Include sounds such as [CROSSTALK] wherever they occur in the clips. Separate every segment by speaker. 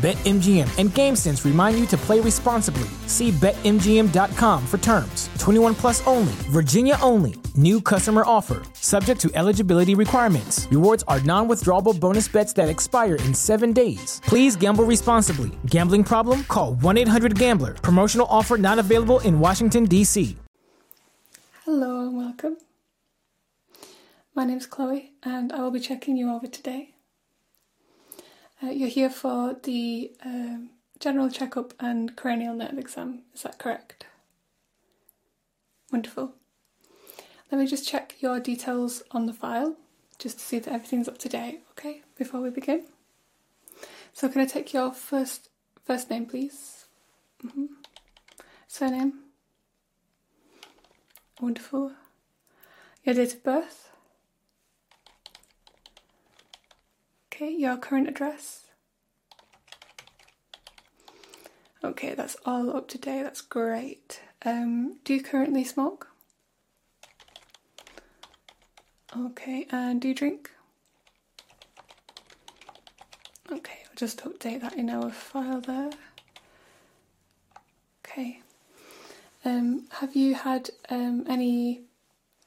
Speaker 1: BetMGM and GameSense remind you to play responsibly. See BetMGM.com for terms. 21 plus only, Virginia only. New customer offer, subject to eligibility requirements. Rewards are non withdrawable bonus bets that expire in seven days. Please gamble responsibly. Gambling problem? Call 1 800 Gambler. Promotional offer not available in Washington, D.C.
Speaker 2: Hello and welcome. My name's Chloe and I will be checking you over today. Uh, you're here for the um, general checkup and cranial nerve exam, is that correct? Wonderful. Let me just check your details on the file just to see that everything's up to date, okay, before we begin. So, can I take your first first name, please? Mm-hmm. Surname? Wonderful. Your date of birth? Okay, your current address? Okay, that's all up to date, that's great. Um, do you currently smoke? Okay, and do you drink? Okay, I'll just update that in our file there. Okay. Um, have you had um, any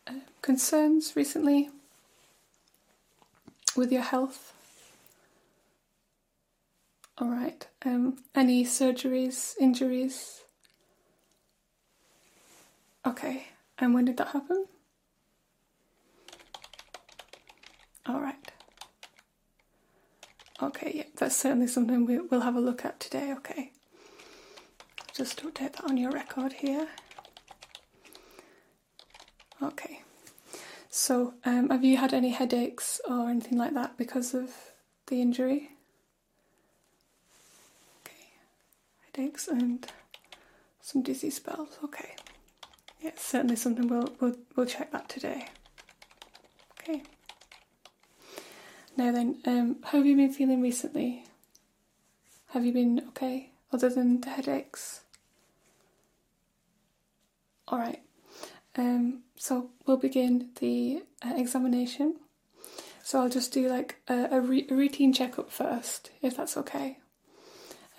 Speaker 2: uh, concerns recently with your health? All right. Um, any surgeries, injuries? Okay. And when did that happen? All right. Okay, yeah, that's certainly something we, we'll have a look at today. Okay. Just update that on your record here. Okay. So, um, have you had any headaches or anything like that because of the injury? Okay. Headaches and some dizzy spells. Okay. Yeah, it's certainly something we'll we'll we'll check that today. Okay. Now then, um, how have you been feeling recently? Have you been okay, other than the headaches? All right. Um, so we'll begin the uh, examination. So I'll just do like a, a, re- a routine checkup first, if that's okay.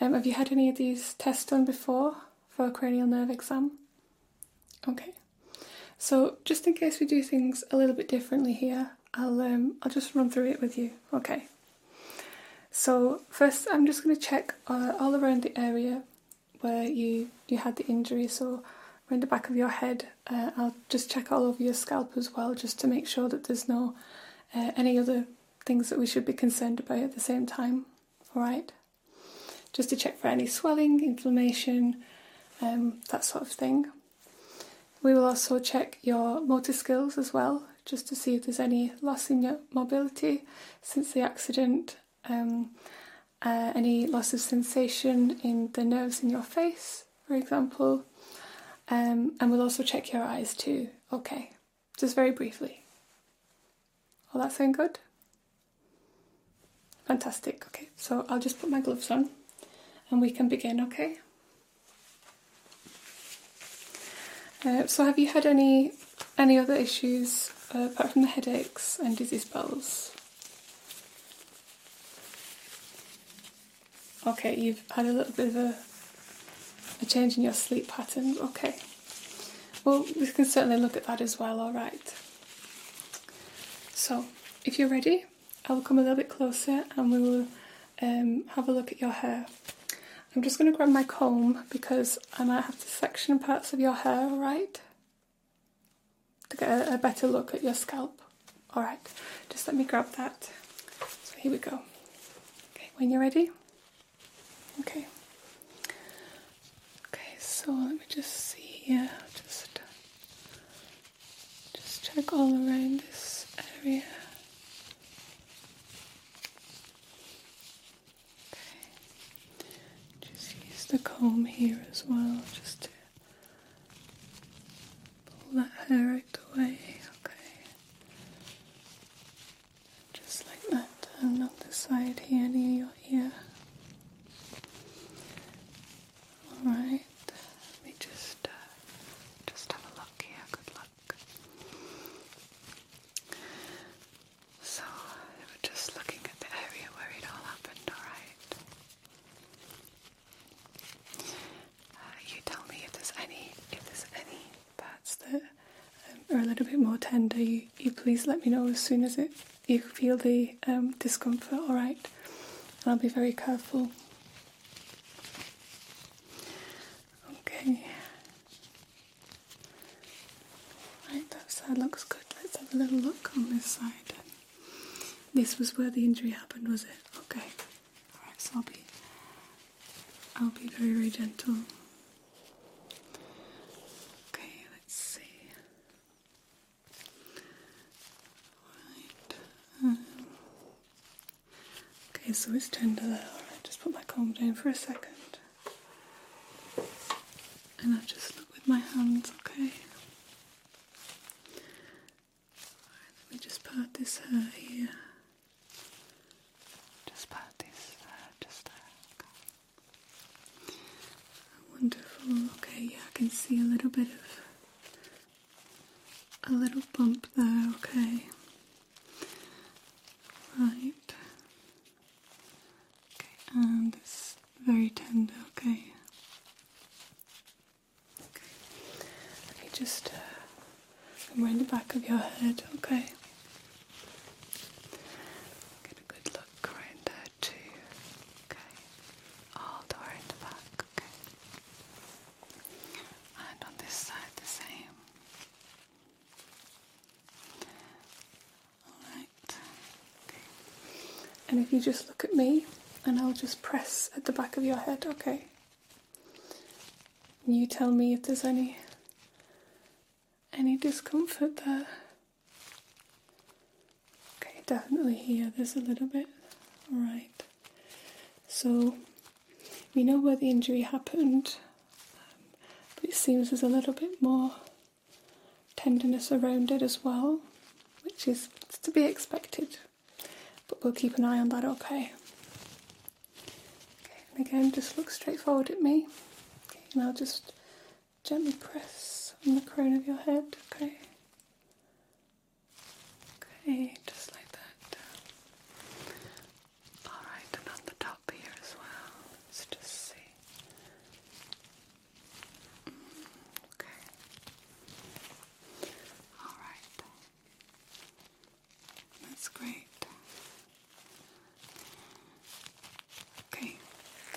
Speaker 2: Um, have you had any of these tests done before for a cranial nerve exam? Okay. So just in case we do things a little bit differently here, I'll um, I'll just run through it with you. Okay. So first, I'm just going to check uh, all around the area where you you had the injury. So around the back of your head. Uh, I'll just check all over your scalp as well, just to make sure that there's no uh, any other things that we should be concerned about at the same time. All right. Just to check for any swelling, inflammation, um, that sort of thing. We will also check your motor skills as well, just to see if there's any loss in your mobility since the accident, um, uh, any loss of sensation in the nerves in your face, for example. Um, and we'll also check your eyes too. Okay, just very briefly. All that sound good? Fantastic. Okay, so I'll just put my gloves on and we can begin, okay? Uh, so, have you had any any other issues uh, apart from the headaches and dizzy spells? Okay, you've had a little bit of a, a change in your sleep pattern. Okay. Well, we can certainly look at that as well, alright. So, if you're ready, I will come a little bit closer and we will um, have a look at your hair. I'm just going to grab my comb because I might have to section parts of your hair, alright? To get a, a better look at your scalp. Alright, just let me grab that. So here we go. Okay, when you're ready. Okay. Okay, so let me just see here. Just check all around this area. Okay. Just use the comb here as well, just to pull that hair out the way. Okay. Just like that, and on the side here near your ear. Alright, let me just uh, just have a look here. Good luck. So we're just looking at the area where it all happened. Alright. Uh, you tell me if there's any if there's any parts that um, are a little bit more tender. You you please let me know as soon as it you feel the um, discomfort. Alright, and I'll be very careful. Okay. Right, that side looks good. Let's have a little look on this side. This was where the injury happened, was it? Okay. Alright, so I'll be I'll be very, very gentle. Okay, let's see. Right. Um, okay, so it's tender there. Alright, just put my comb down for a second. And I'll just look with my hands, okay? Let me just part this hair here. Just part this hair, just there. Okay. Wonderful. Okay, yeah, I can see a little bit of a little bump there, okay. Right. Okay, and it's very tender, okay. Okay. Let me just uh, come around the of your head, okay? Get a good look around there too. Okay. All the way back, okay. And on this side the same. Alright. Okay. And if you just look at me and I'll just press at the back of your head, okay? You tell me if there's any discomfort there. Okay, definitely here there's a little bit. Alright. So we know where the injury happened, um, but it seems there's a little bit more tenderness around it as well, which is to be expected. But we'll keep an eye on that, okay? Okay, and again, just look straight forward at me. Okay, and I'll just gently press on the crown of your head, okay? Okay, just like that. Alright, and on the top here as well. Let's just see. Okay. Alright. That's great. Okay,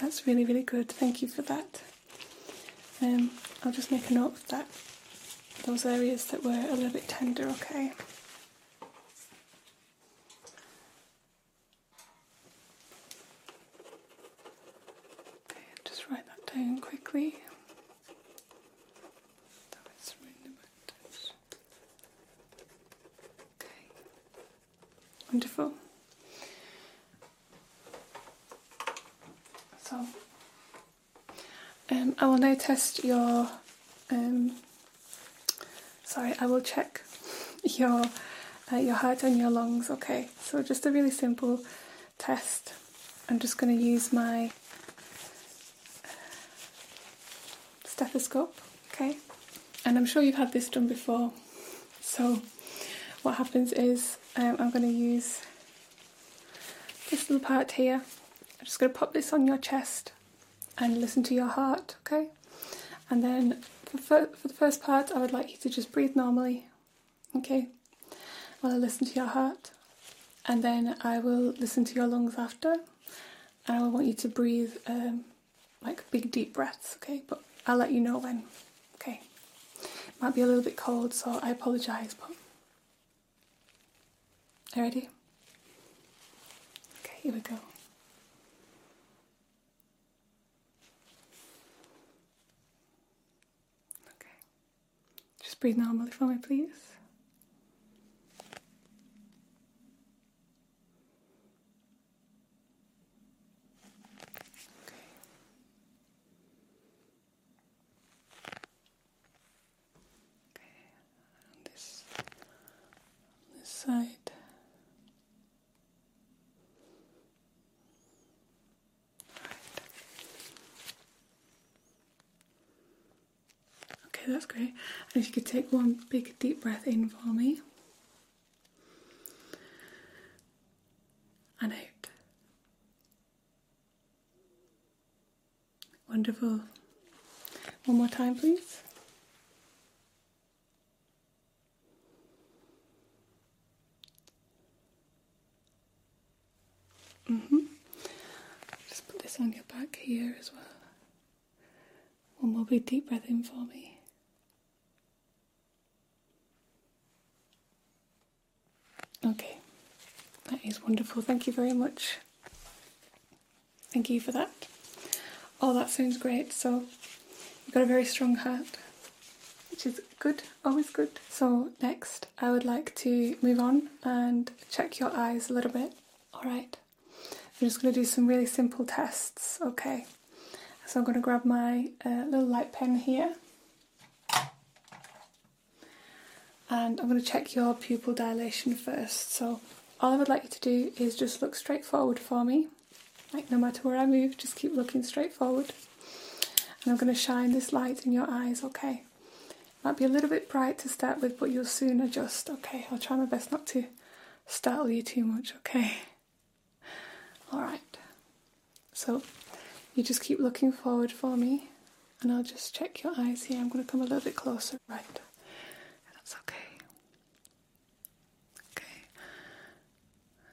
Speaker 2: that's really, really good. Thank you for that. Um, I'll just make a note of that. Those areas that were a little bit tender, okay? Okay, just write that down quickly. Okay. Wonderful. So, um, I will now test your. Sorry, I will check your uh, your heart and your lungs. Okay, so just a really simple test. I'm just going to use my stethoscope. Okay, and I'm sure you've had this done before. So, what happens is um, I'm going to use this little part here. I'm just going to pop this on your chest and listen to your heart, okay? And then for, fir- for the first part, I would like you to just breathe normally, okay? While I listen to your heart. And then I will listen to your lungs after. And I will want you to breathe um, like big deep breaths, okay? But I'll let you know when, okay? Might be a little bit cold, so I apologise, but. Are you ready? Okay, here we go. Breathe normally for me, please. Okay, that's great. And if you could take one big deep breath in for me. And out. Wonderful. One more time, please. Mm-hmm. Just put this on your back here as well. One more big deep breath in for me. Okay, that is wonderful. Thank you very much. Thank you for that. Oh, that sounds great. So, you've got a very strong heart, which is good, always good. So, next, I would like to move on and check your eyes a little bit. Alright, I'm just going to do some really simple tests, okay? So, I'm going to grab my uh, little light pen here. And I'm going to check your pupil dilation first. So, all I would like you to do is just look straight forward for me. Like, no matter where I move, just keep looking straight forward. And I'm going to shine this light in your eyes, okay? Might be a little bit bright to start with, but you'll soon adjust, okay? I'll try my best not to startle you too much, okay? Alright. So, you just keep looking forward for me, and I'll just check your eyes here. I'm going to come a little bit closer. Right. That's okay. Okay.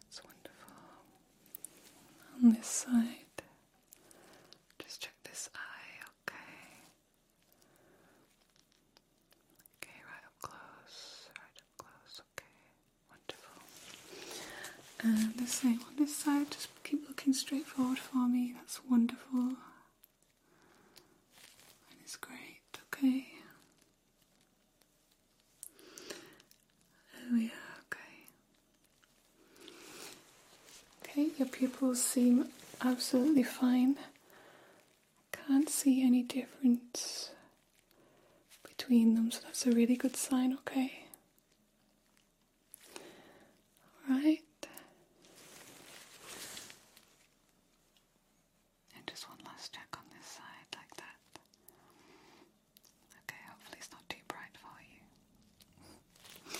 Speaker 2: That's wonderful. On this side, just check this eye, okay? Okay, right up close, right up close, okay, wonderful. And the same on this side, just keep looking straight forward for me, that's wonderful. That is great, okay? There we are, okay. Okay, your pupils seem absolutely fine. Can't see any difference between them, so that's a really good sign, okay? Alright. And just one last check on this side, like that. Okay, hopefully it's not too bright for you.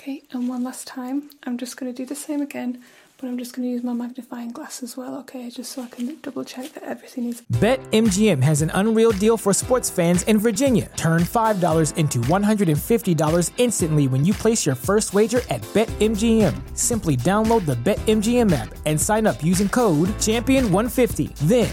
Speaker 2: Okay, and one last time, I'm just going to do the same again, but I'm just going to use my magnifying glass as well, okay, just so I can double check that everything is.
Speaker 1: BetMGM has an unreal deal for sports fans in Virginia. Turn $5 into $150 instantly when you place your first wager at BetMGM. Simply download the BetMGM app and sign up using code Champion150. Then,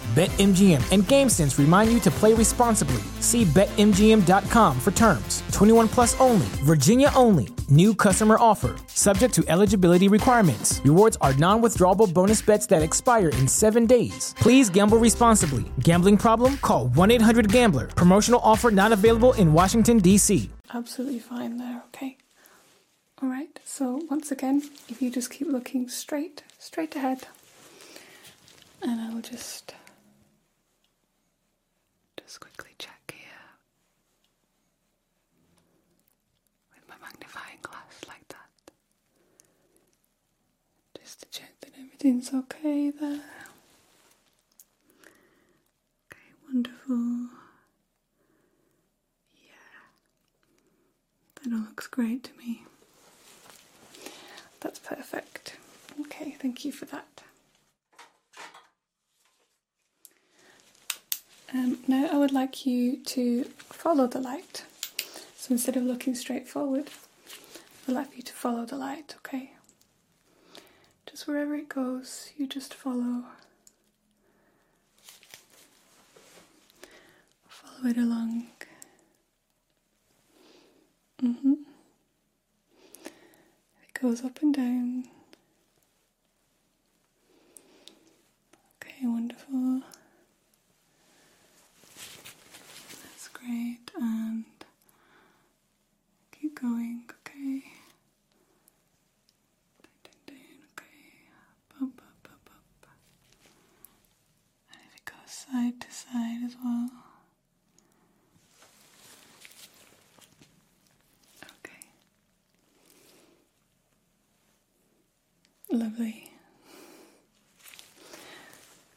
Speaker 1: BetMGM and GameSense remind you to play responsibly. See BetMGM.com for terms. 21 plus only, Virginia only. New customer offer. Subject to eligibility requirements. Rewards are non withdrawable bonus bets that expire in seven days. Please gamble responsibly. Gambling problem? Call 1 800 Gambler. Promotional offer not available in Washington, D.C.
Speaker 2: Absolutely fine there, okay? Alright, so once again, if you just keep looking straight, straight ahead, and I'll just quickly check here with my magnifying glass like that. Just to check that everything's okay there. Okay, wonderful. Yeah. That all looks great to me. That's perfect. Okay, thank you for that. Um, now I would like you to follow the light. So instead of looking straight forward, I'd like you to follow the light, okay? Wherever it goes, you just follow. Follow it along. Mm-hmm. It goes up and down. Okay, wonderful. That's great. And keep going, okay? side to side as well. Okay. Lovely.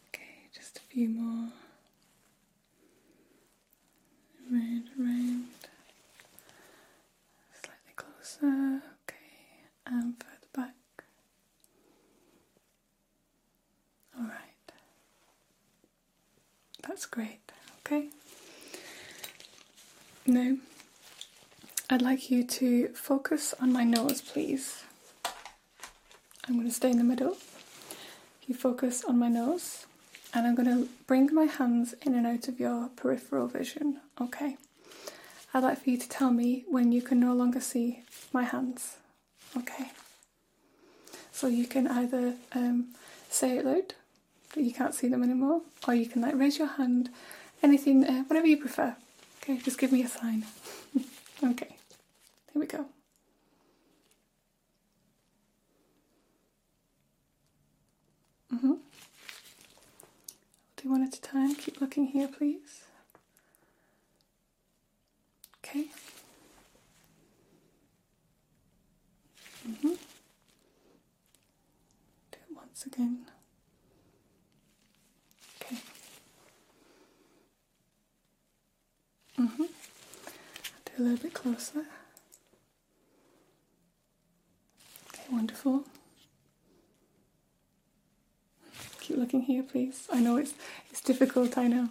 Speaker 2: Okay, just a few more. Round, round. Slightly closer. Okay, and further back. All right. That's great. Okay. Now, I'd like you to focus on my nose, please. I'm going to stay in the middle. You focus on my nose, and I'm going to bring my hands in and out of your peripheral vision. Okay. I'd like for you to tell me when you can no longer see my hands. Okay. So you can either um, say it loud that you can't see them anymore, or you can like raise your hand, anything, uh, whatever you prefer. Okay, just give me a sign. [LAUGHS] okay, here we go. Mm-hmm. do one at a time. Keep looking here, please. Okay. Mm-hmm. Do it once again. Okay. Mm-hmm. Do a little bit closer. Okay, wonderful. Looking here, please. I know it's it's difficult. I know.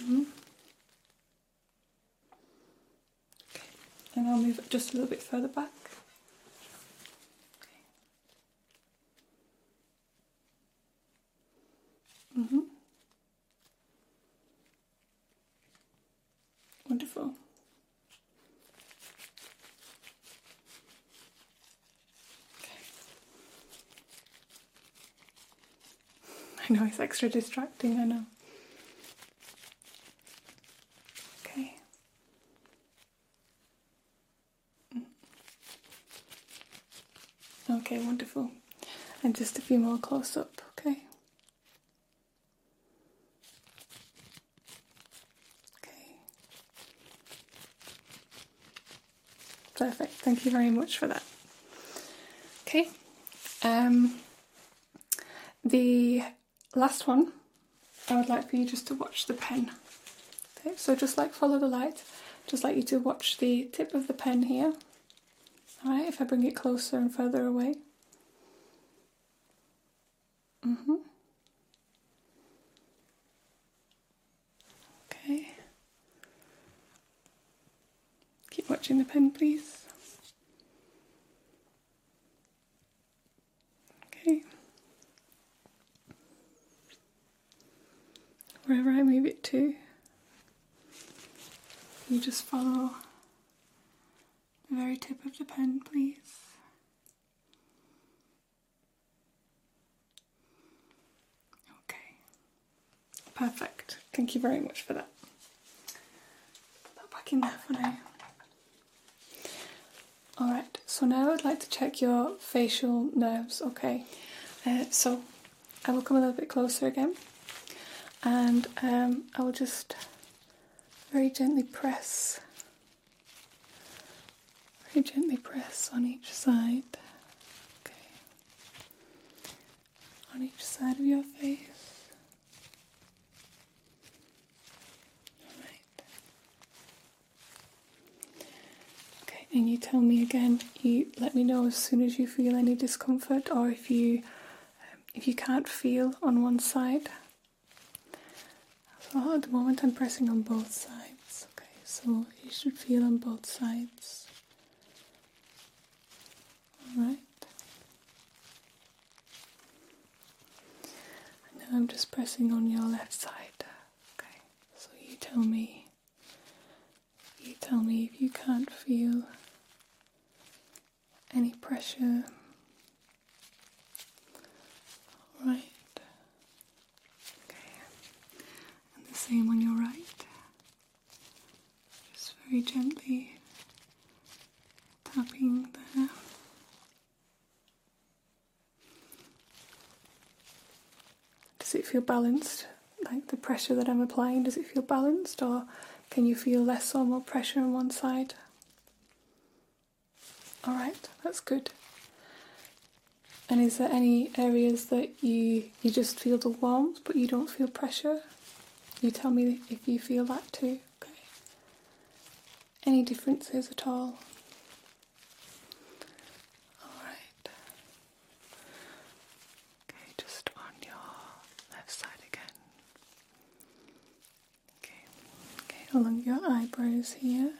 Speaker 2: Mm-hmm. Okay, and I'll move just a little bit further back. Mm-hmm. Wonderful. Okay. I know extra distracting, I know. Okay. Mm. Okay, wonderful. And just a few more close up, okay? Okay. Perfect. Thank you very much for that. Okay. Um the last one I would like for you just to watch the pen. Okay, so just like follow the light, just like you to watch the tip of the pen here. Alright, if I bring it closer and further away. Mm-hmm. Okay. Keep watching the pen, please. Okay. Wherever I move it to, you just follow the very tip of the pen, please. Okay. Perfect. Thank you very much for that. Put that back in there for now. Alright, so now I'd like to check your facial nerves, okay? Uh, so I will come a little bit closer again and um, I will just very gently press, very gently press on each side, okay? On each side of your face. Okay, and you tell me again. You let me know as soon as you feel any discomfort, or if you um, if you can't feel on one side. So at the moment I'm pressing on both sides. Okay, so you should feel on both sides. Alright. Now I'm just pressing on your left side. Okay, so you tell me. You tell me if you can't feel any pressure. Alright. Okay. And the same on your right. Just very gently tapping there. Does it feel balanced? Like the pressure that I'm applying, does it feel balanced or can you feel less or more pressure on one side? Alright, that's good. And is there any areas that you you just feel the warmth but you don't feel pressure? You tell me if you feel that too. Okay. Any differences at all? Alright. Okay, just on your left side again. Okay. Okay, along your eyebrows here.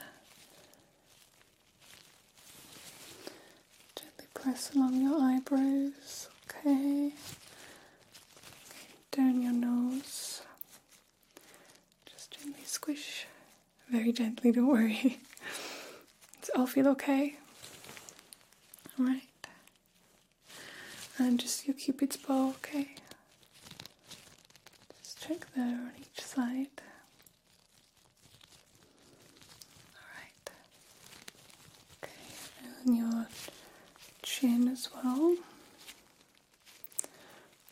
Speaker 2: Gently press along your eyebrows. Okay. okay. Down your nose. Just gently squish. Very gently, don't worry. Does all feel okay? Alright. And just your cupid's bow, okay? Just check there on each side. Alright. Okay, and your chin as well.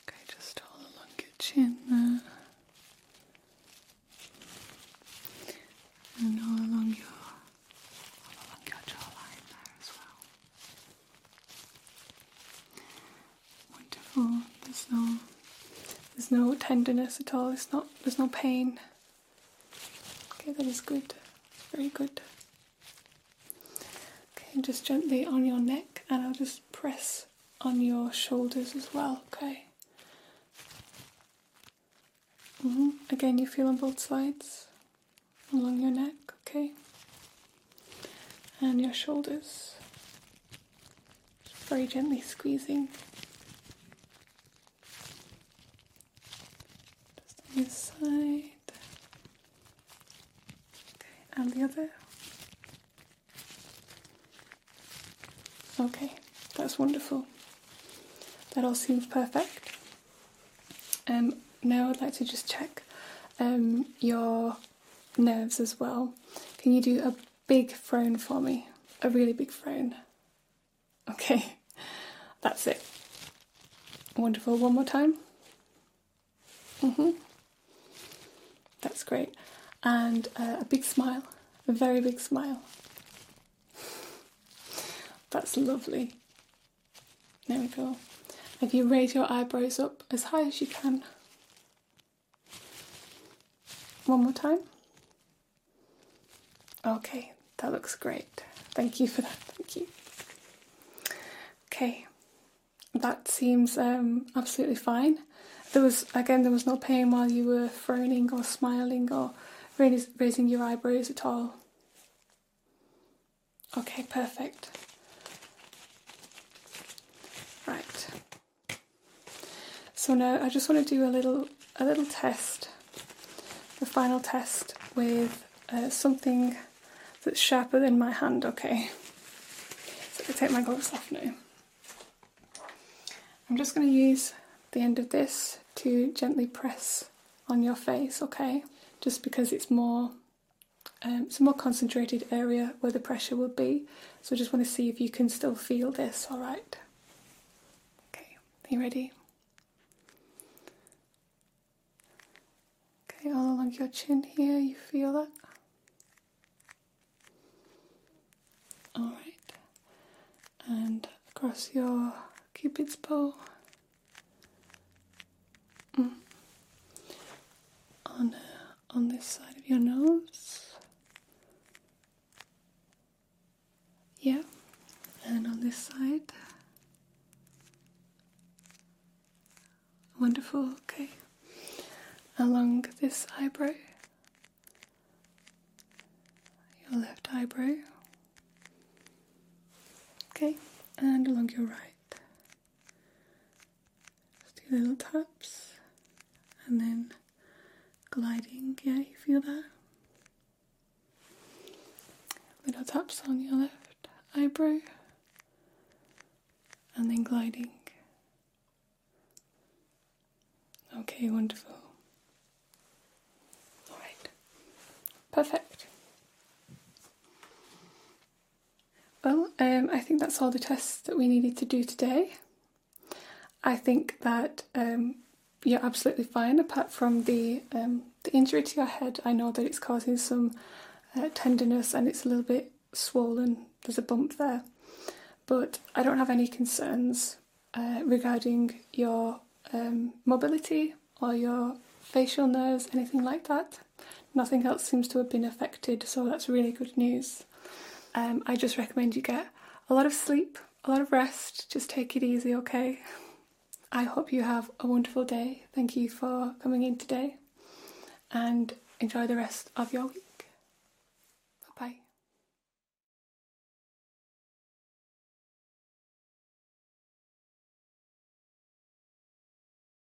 Speaker 2: Okay, just all along your chin there. And all along your all along your jawline there as well. Wonderful. There's no there's no tenderness at all. It's not there's no pain. Okay, that is good. Very good. Okay, just gently on your neck and I'll just press on your shoulders as well, okay? hmm Again, you feel on both sides along your neck, okay? And your shoulders. Just very gently squeezing. Just on this side. Okay, and the other. Okay, that's wonderful. That all seems perfect. Um, now I'd like to just check um, your nerves as well. Can you do a big frown for me? A really big frown. Okay, [LAUGHS] that's it. Wonderful. One more time. Mhm. That's great. And uh, a big smile. A very big smile. That's lovely. There we go. If you raise your eyebrows up as high as you can. One more time. Okay, that looks great. Thank you for that. Thank you. Okay, that seems um, absolutely fine. There was again, there was no pain while you were frowning or smiling or raising your eyebrows at all. Okay, perfect. Right. So now I just want to do a little a little test, the final test with uh, something that's sharper than my hand. Okay. So I take my gloves off now. I'm just going to use the end of this to gently press on your face. Okay, just because it's more. Um, it's a more concentrated area where the pressure will be, so I just want to see if you can still feel this, alright? Okay, are you ready? Okay, all along your chin here, you feel that? Alright, and across your cupid's bow. Mm. On, uh, on this side of your nose. Yeah, and on this side. Wonderful, okay. Along this eyebrow, your left eyebrow, okay, and along your right. Just do little taps and then gliding. Yeah, you feel that? Little taps on your left eyebrow and then gliding. Okay, wonderful. Alright, perfect. Well, um, I think that's all the tests that we needed to do today. I think that um, you're absolutely fine. Apart from the um, the injury to your head, I know that it's causing some uh, tenderness and it's a little bit swollen. There's a bump there, but I don't have any concerns uh, regarding your um, mobility or your facial nerves, anything like that. Nothing else seems to have been affected, so that's really good news. Um, I just recommend you get a lot of sleep, a lot of rest. Just take it easy, okay? [LAUGHS] I hope you have a wonderful day. Thank you for coming in today and enjoy the rest of your week.